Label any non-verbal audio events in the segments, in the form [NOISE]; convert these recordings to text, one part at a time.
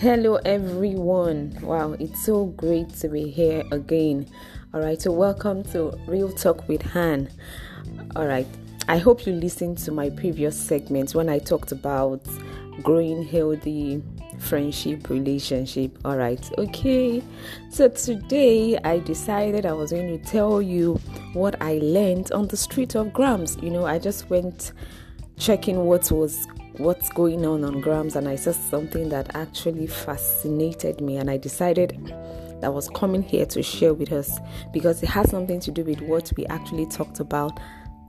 Hello, everyone. Wow, it's so great to be here again. All right, so welcome to Real Talk with Han. All right, I hope you listened to my previous segments when I talked about growing healthy friendship relationship. All right, okay. So today I decided I was going to tell you what I learned on the street of Grams. You know, I just went checking what was what's going on on Grams and I saw something that actually fascinated me and I decided that was coming here to share with us because it has something to do with what we actually talked about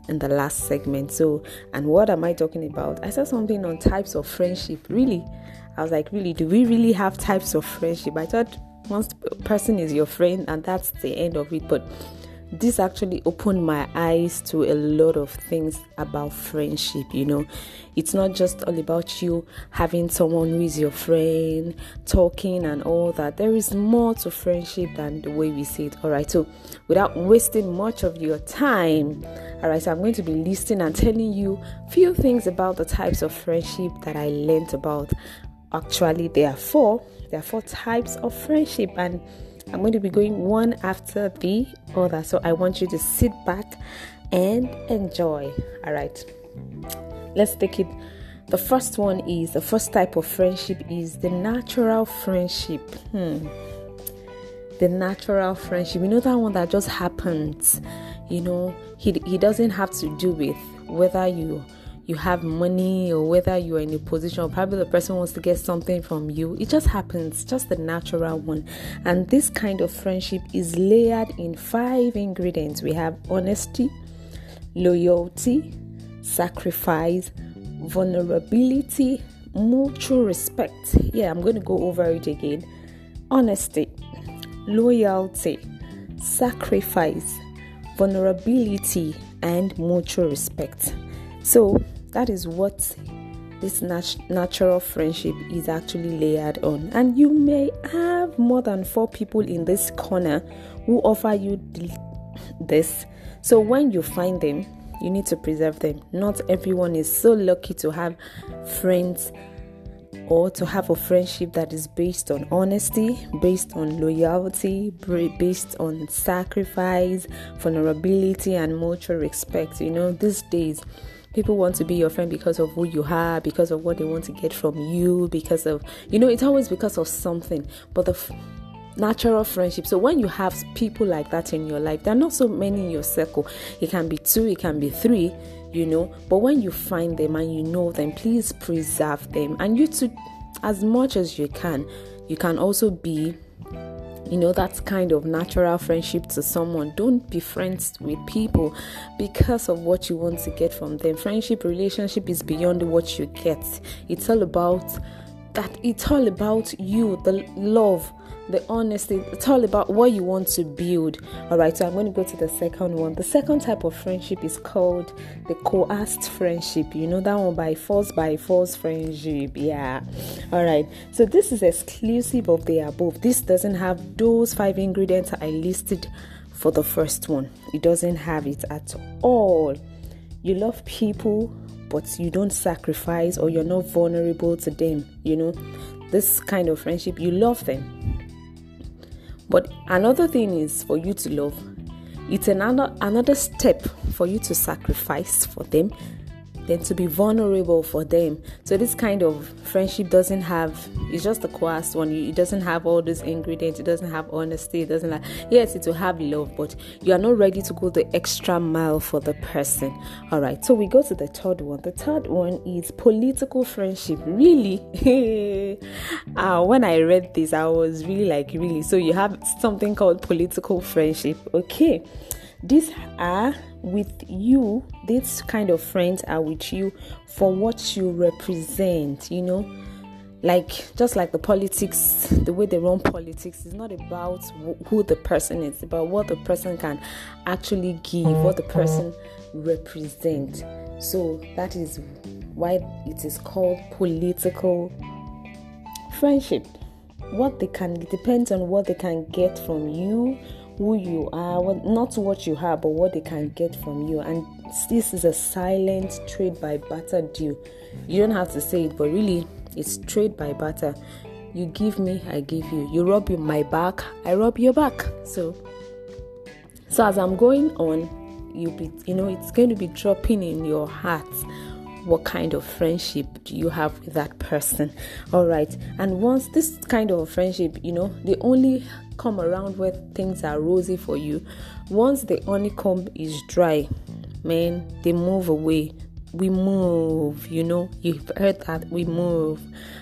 in the last segment. So, and what am I talking about? I saw something on types of friendship. Really, I was like, really, do we really have types of friendship? I thought once person is your friend and that's the end of it, but this actually opened my eyes to a lot of things about friendship. You know, it's not just all about you having someone who is your friend, talking and all that. There is more to friendship than the way we see it. All right, so without wasting much of your time, all right, so I'm going to be listing and telling you few things about the types of friendship that I learned about. Actually, there are four. There are four types of friendship and I'm going to be going one after the other. So I want you to sit back and enjoy. All right. Let's take it. The first one is the first type of friendship is the natural friendship. Hmm. The natural friendship. You know that one that just happens. You know, he he doesn't have to do with whether you you have money or whether you're in a position or probably the person wants to get something from you. It just happens, just the natural one. And this kind of friendship is layered in five ingredients. We have honesty, loyalty, sacrifice, vulnerability, mutual respect. Yeah, I'm going to go over it again. Honesty, loyalty, sacrifice, vulnerability, and mutual respect. So, that is what this nat- natural friendship is actually layered on. And you may have more than four people in this corner who offer you this. So, when you find them, you need to preserve them. Not everyone is so lucky to have friends or to have a friendship that is based on honesty, based on loyalty, based on sacrifice, vulnerability, and mutual respect. You know, these days, people want to be your friend because of who you are because of what they want to get from you because of you know it's always because of something. But the f- natural friendship so when you have people like that in your life there are not so many in your circle. It can be two it can be three you know but when you find them and you know them please preserve them. And you to as much as you can you can also be you know that kind of natural friendship to someone. Don't be friends with people because of what you want to get from them. Friendship relationship is beyond what you get. It's all about that. It's all about you the love the honesty it's all about what you want to build. All right so i'm going to go to the second one. The second type of friendship is called the coerced friendship. You know that one by force by force friendship yeah. All right so this is exclusive of the above. This doesn't have those five ingredients i listed for the first one. It doesn't have it at all. You love people but you don't sacrifice or you're not vulnerable to them you know? This kind of friendship you love them but another thing is for you to love. It's another another step for you to sacrifice for them than to be vulnerable for them. So this kind of friendship doesn't have it's just a coerced one. It doesn't have all those ingredients. It doesn't have honesty. It doesn't have yes, it will have love, but you are not ready to go the extra mile for the person. All right. So we go to the third one. The third one is political friendship. Really, uh, [LAUGHS] when I read this, I was really like really. So you have something called political friendship. Okay. These are with you, these kind of friends are with you for what you represent, you know. Like just like the politics, the way they run politics is not about who the person is, about what the person can actually give, what the person mm-hmm. represent. So that is why it is called political friendship. What they can depends on what they can get from you who you are, not what you have, but what they can get from you. And this is a silent trade by barter deal. You don't have to say it, but really, it's trade by barter. you give me, I give you. You rub my back, I rub your back. So, so as I'm going on, you be, you know, it's going to be dropping in your heart what kind of friendship do you have with that person all right and once this kind of friendship you know the only come around where things are rosy for you. Once the honeycomb is dry man they move away. We move you know. You've heard that. We move.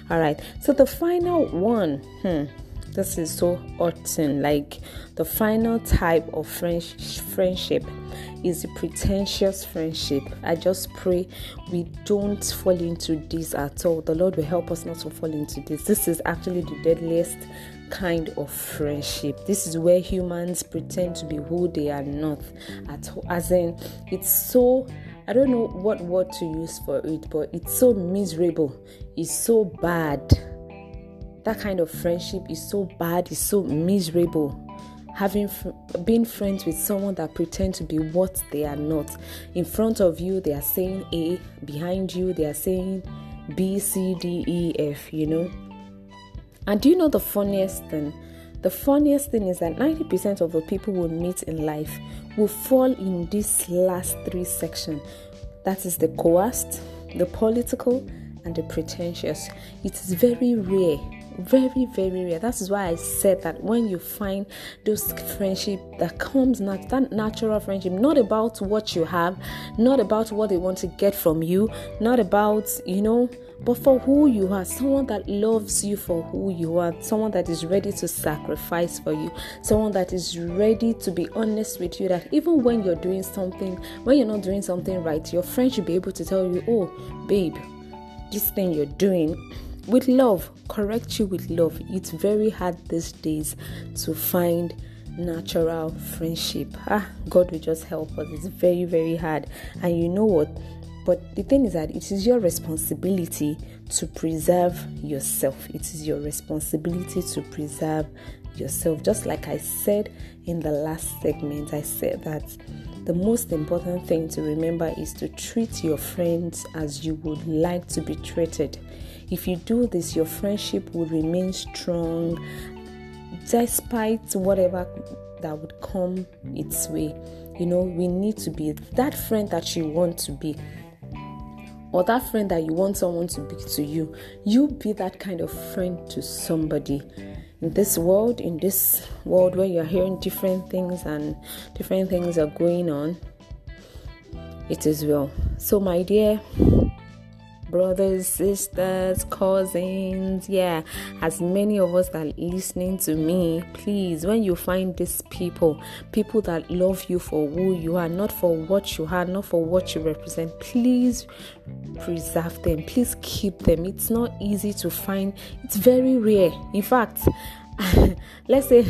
All right. So the final one hmm this is so often like the final type of French friendship is a pretentious friendship. I just pray we don't fall into this at all. The Lord will help us not to fall into this. This is actually the deadliest kind of friendship. This is where humans pretend to be who they are not at all. As in, it's so I don't know what word to use for it, but it's so miserable. It's so bad. That kind of friendship is so bad, it's so miserable having fr- friends with someone that pretend to be what they are not. In front of you they are saying a behind you they are saying b c d e f you know? And do you know the funniest thing? The funniest thing is that 90% of the people we meet in life will fall in this last three section. That is the coerced the political and the pretentious. It is very rare very very rare. That is why i said that when you find those friendship that comes nat- that natural friendship not about what you have not about what they want to get from you not about you know but for who you are someone that loves you for who you are someone that is ready to sacrifice for you someone that is ready to be honest with you that even when you're doing something when you're not doing something right your friend should be able to tell you oh babe this thing you're doing with love, correct you with love. It's very hard these days to find natural friendship. Ah, God will just help us. It's very, very hard. And you know what? But the thing is that it is your responsibility to preserve yourself. It is your responsibility to preserve yourself. Just like I said in the last segment, I said that the most important thing to remember is to treat your friends as you would like to be treated. If you do this, your friendship will remain strong despite whatever that would come its way. You know, we need to be that friend that you want to be or that friend that you want someone to be to you, you be that kind of friend to somebody. In this world, in this world where you're hearing different things and different things are going on, it is well. So, my dear, brothers, sisters, cousins, yeah, as many of us that are listening to me, please, when you find these people, people that love you for who you are, not for what you are, not for what you represent, please preserve them, please keep them. It's not easy to find, it's very rare. In fact, [LAUGHS] let's say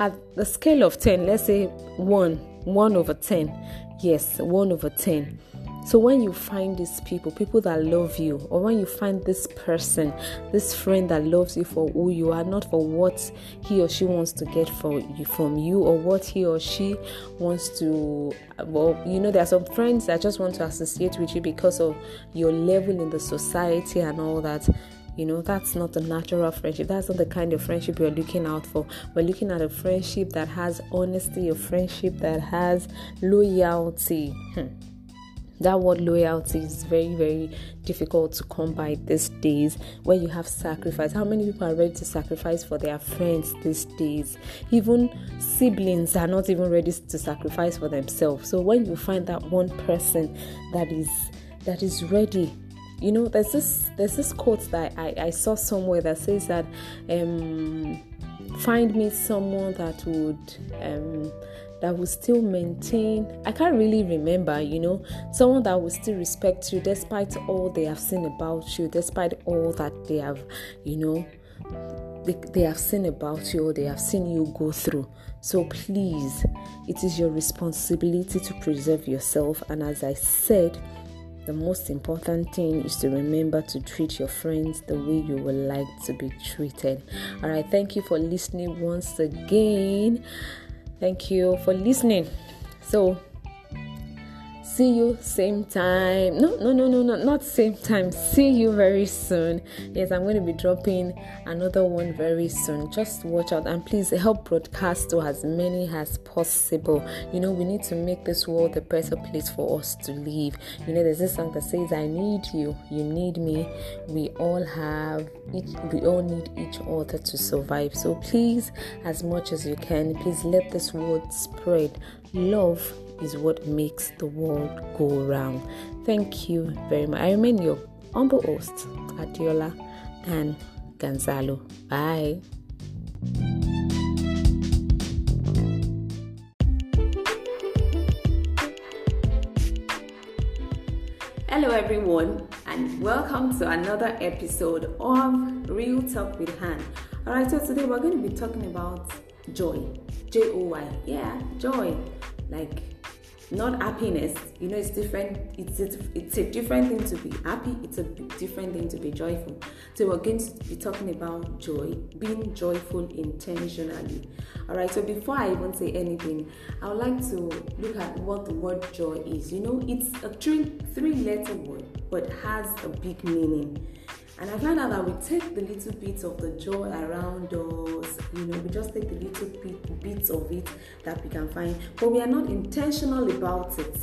at the scale of 10, let's say 1, 1 over 10. Yes, 1 over 10 so when you find these people, people that love you, or when you find this person, this friend that loves you for who you are, not for what he or she wants to get from you, from you or what he or she wants to, well, you know, there are some friends that just want to associate with you because of your level in the society and all that. You know, that's not a natural friendship. That's not the kind of friendship you're looking out for. We're looking at a friendship that has honesty, a friendship that has loyalty. Hmm that word loyalty is very very difficult to come by these days when you have sacrifice. How many people are ready to sacrifice for their friends these days? Even siblings are not even ready to sacrifice for themselves. So when you find that one person that is that is ready you know there's this there's this quote that I, I saw somewhere that says that um find me someone that would um that will still maintain i can't really remember you know someone that will still respect you despite all they have seen about you despite all that they have you know they, they have seen about you or they have seen you go through so please it is your responsibility to preserve yourself and as i said the most important thing is to remember to treat your friends the way you would like to be treated. All right, thank you for listening once again. Thank you for listening. So, see you same time. No, no, no, no, no, not same time. See you very soon. Yes, I'm going to be dropping another one very soon. Just watch out and please help broadcast to as many as possible. You know, we need to make this world a better place for us to live. You know, there's this song that says, I need you, you need me. We all have each we all need each other to survive. So please, as much as you can, please let this word spread. Love is what makes the world go round. Thank you very much. I remain your humble host, Adiola and Gonzalo. Bye. Hello, everyone, and welcome to another episode of Real Talk with Han. All right, so today we're going to be talking about joy. J O Y. Yeah, joy. Like not happiness. You know it's different. It's a, it's a different thing to be happy. It's a different thing to be joyful. So we're going to be talking about joy being joyful intentionally. All right so before i even say anything i would like to look at what the word joy is. You know it's a three three letter word but has a big meaning and I find out that we take the little bits of the joy around us, you know, we just take the little bit, bits of it that we can find, but we are not intentional about it.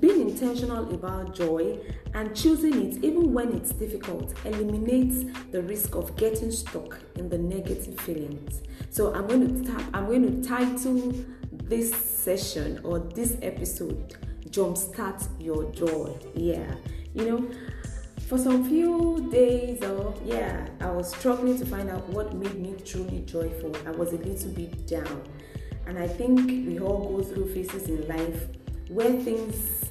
Being intentional about joy and choosing it, even when it's difficult, eliminates the risk of getting stuck in the negative feelings. So I'm going to tap, I'm going to title this session or this episode "Jumpstart Your Joy." Yeah, you know for some few days or yeah i was struggling to find out what made me truly joyful. I was a little bit down. And i think we all go through phases in life where things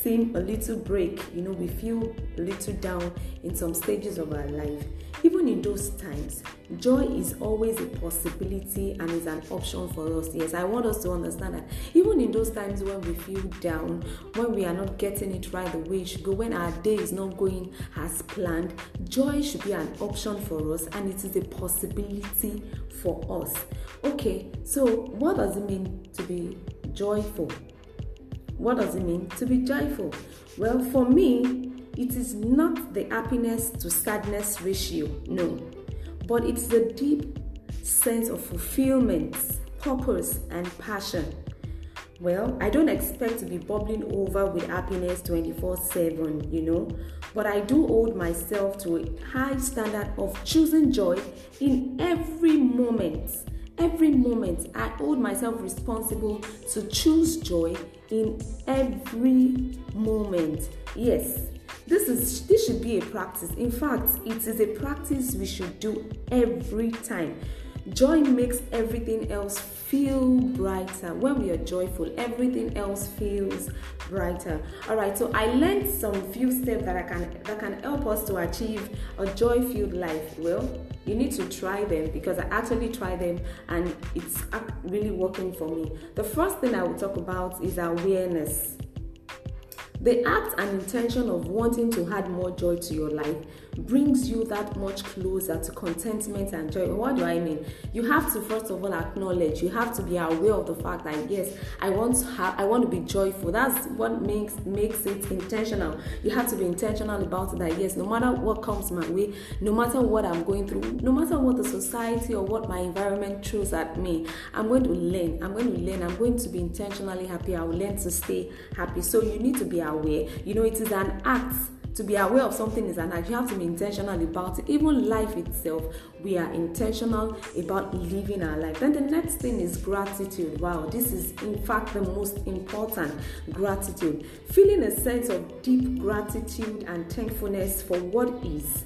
seem a little break. You know we feel a little down in some stages of our life even in those times, joy is always a possibility and is an option for us. Yes, I want us to understand that even in those times when we feel down, when we are not getting it right the way it should go, when our day is not going as planned, joy should be an option for us and it is a possibility for us. Okay, so what does it mean to be joyful? What does it mean to be joyful? Well, for me, it is not the happiness to sadness ratio, no, but it's the deep sense of fulfillment, purpose, and passion. Well, I don't expect to be bubbling over with happiness 24 7, you know, but I do hold myself to a high standard of choosing joy in every moment. Every moment, I hold myself responsible to choose joy in every moment. Yes, this is this should be a practice. In fact, it is a practice we should do every time. Joy makes everything else feel brighter. When we are joyful, everything else feels brighter. All right, so I learned some few steps that I can that can help us to achieve a joy-filled life. Well, you need to try them because I actually try them and it's really working for me. The first thing I will talk about is awareness. The act and intention of wanting to add more joy to your life brings you that much closer to contentment and joy. What do I mean? You have to first of all acknowledge, you have to be aware of the fact that yes, I want to have I want to be joyful. That's what makes makes it intentional. You have to be intentional about that yes, no matter what comes my way, no matter what I'm going through, no matter what the society or what my environment throws at me, I'm going to learn. I'm going to learn. I'm going to be intentionally happy. I will learn to stay happy. So you need to be aware aware. You know, it is an act. To be aware of something is an act. You have to be intentional about it. Even life itself, we are intentional about living our life. Then the next thing is gratitude. Wow, this is in fact the most important gratitude. Feeling a sense of deep gratitude and thankfulness for what is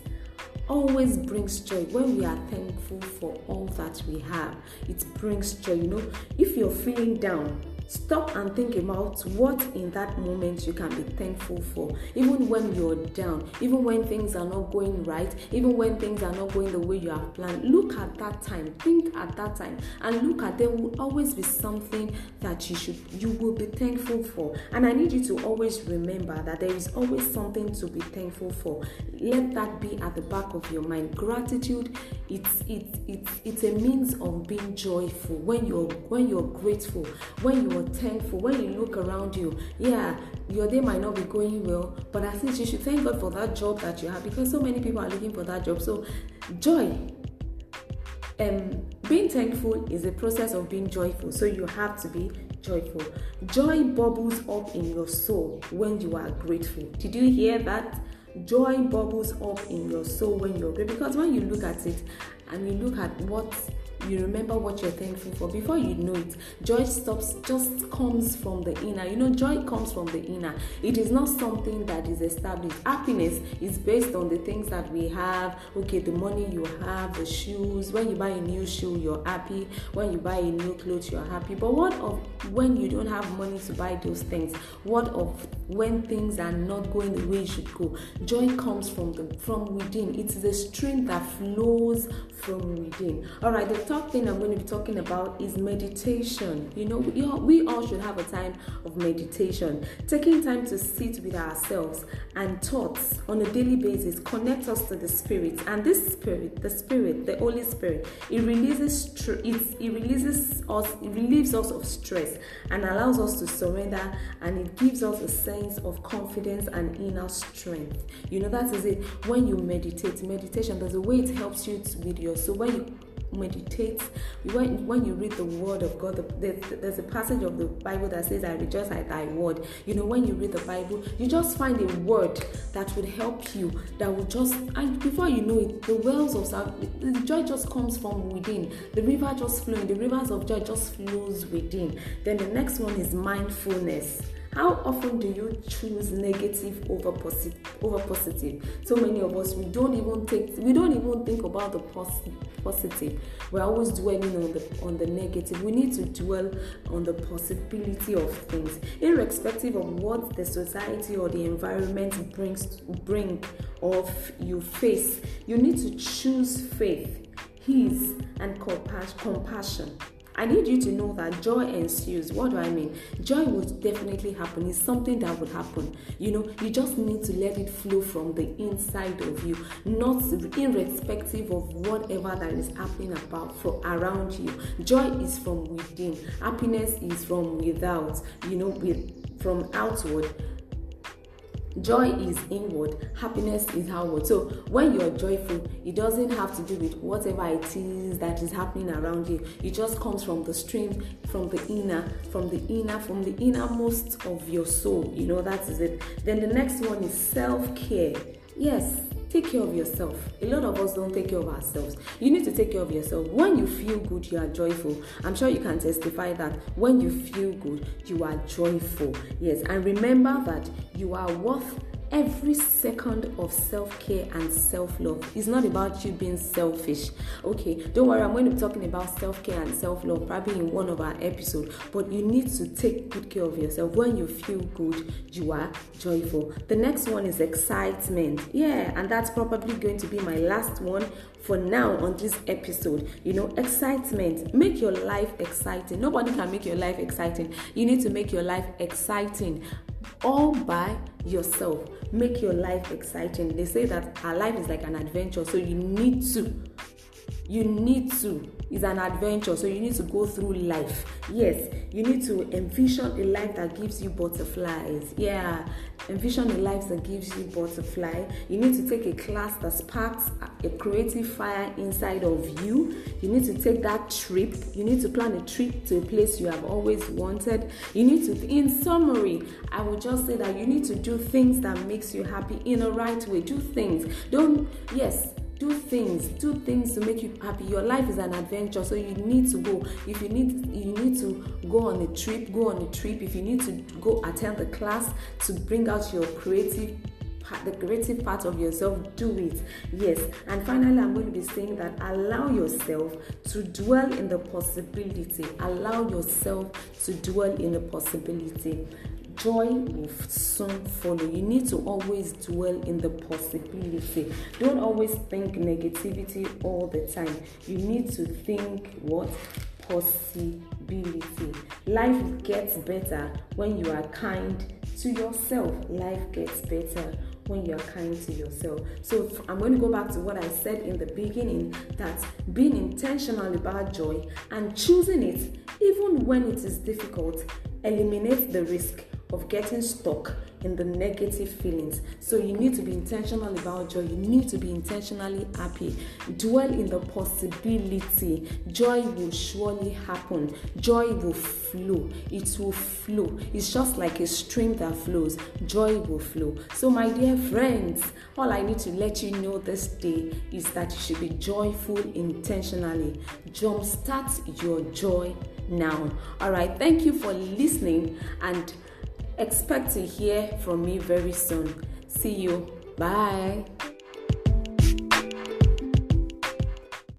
always brings joy when we are thankful for all that we have it brings joy you know if you're feeling down Stop and think about what in that moment you can be thankful for. Even when you're down, even when things are not going right, even when things are not going the way you have planned, look at that time, think at that time, and look at there will always be something that you should you will be thankful for. And I need you to always remember that there is always something to be thankful for. Let that be at the back of your mind. Gratitude, it's it's it's it's a means of being joyful when you're when you're grateful, when you thankful, when you look around you, yeah, your day might not be going well, but at least you should thank God for that job that you have because so many people are looking for that job. So, joy. Um, being thankful is a process of being joyful. So you have to be joyful. Joy bubbles up in your soul when you are grateful. Did you hear that? Joy bubbles up in your soul when you're grateful. Because when you look at it and you look at what you remember what you're thankful for. Before you know it joy stops just comes from the inner. You know joy comes from the inner. It is not something that is established. Happiness is based on the things that we have. Okay the money you have the shoes. When you buy a new shoe you're happy. When you buy a new clothes you're happy. But what of when you don't have money to buy those things? What of when things are not going the way you should go? Joy comes from the from within. It's the stream that flows from within. All right the third thing I'm going to be talking about is meditation. You know, we all, should have a time of meditation. Taking time to sit with ourselves and thoughts on a daily basis connect us to the spirit. And this spirit, the spirit, the Holy Spirit, it releases it, it releases us, it relieves us of stress and allows us to surrender and it gives us a sense of confidence and inner strength. You know, that is it. When you meditate, meditation, there's a way it helps you to with your so when you meditate. When, when you read the word of god there's, there's a passage of the bible that says i rejoice at thy word. You know when you read the bible you just find a word that would help you that will just and before you know it the wells of the joy just comes from within. The river just flowing the rivers of joy just flows within. Then the next one is mindfulness how often do you choose negative over positive? Over positive. So many of us we don't even take we don't even think about the positive. We're always dwelling on the on the negative. We need to dwell on the possibility of things, irrespective of what the society or the environment brings bring of you face. You need to choose faith, His, and compassion. I need you to know that joy ensues. What do I mean? Joy will definitely happen. It's something that would happen. You know, you just need to let it flow from the inside of you, not irrespective of whatever that is happening about for around you. Joy is from within. Happiness is from without. You know, with from outward Joy is inward, happiness is outward. So when you're joyful, it doesn't have to do with whatever it is that is happening around you. It just comes from the stream, from the inner, from the inner, from the innermost of your soul. You know, that is it. Then the next one is self care. Yes, take care of yourself. A lot of us don't take care of ourselves. You need to take care of yourself. When you feel good, you are joyful. I'm sure you can testify that when you feel good, you are joyful. Yes, and remember that you are worth every second of self care and self love is not about you being selfish. Okay, don't worry, I'm going to be talking about self care and self love probably in one of our episodes. But you need to take good care of yourself. When you feel good, you are joyful. The next one is excitement. Yeah, and that's probably going to be my last one for now on this episode. You know, excitement. Make your life exciting. Nobody can make your life exciting. You need to make your life exciting all by yourself. Make your life exciting. They say that our life is like an adventure, so you need to. You need to. It's an adventure, so you need to go through life. Yes, you need to envision a life that gives you butterflies. Yeah, envision a life that gives you butterfly. You need to take a class that sparks a creative fire inside of you. You need to take that trip. You need to plan a trip to a place you have always wanted. You need to, in summary, I would just say that you need to do things that makes you happy in a right way. Do things. Don't yes do things do things to make you happy. Your life is an adventure so you need to go. If you need you need to go on a trip go on a trip. If you need to go attend the class to bring out your creative the creative part of yourself do it. Yes. And finally i'm going to be saying that allow yourself to dwell in the possibility. Allow yourself to dwell in the possibility joy will soon follow. You need to always dwell in the possibility. Don't always think negativity all the time. You need to think what? Possibility. Life gets better when you are kind to yourself. Life gets better when you're kind to yourself. So I'm going to go back to what I said in the beginning that being intentional about joy and choosing it, even when it is difficult, eliminates the risk of getting stuck in the negative feelings. So you need to be intentional about joy. You need to be intentionally happy. Dwell in the possibility. Joy will surely happen. Joy will flow. It will flow. It's just like a stream that flows. Joy will flow. So, my dear friends, all I need to let you know this day is that you should be joyful intentionally. Jumpstart your joy now. All right. Thank you for listening and Expect to hear from me very soon. See you. Bye.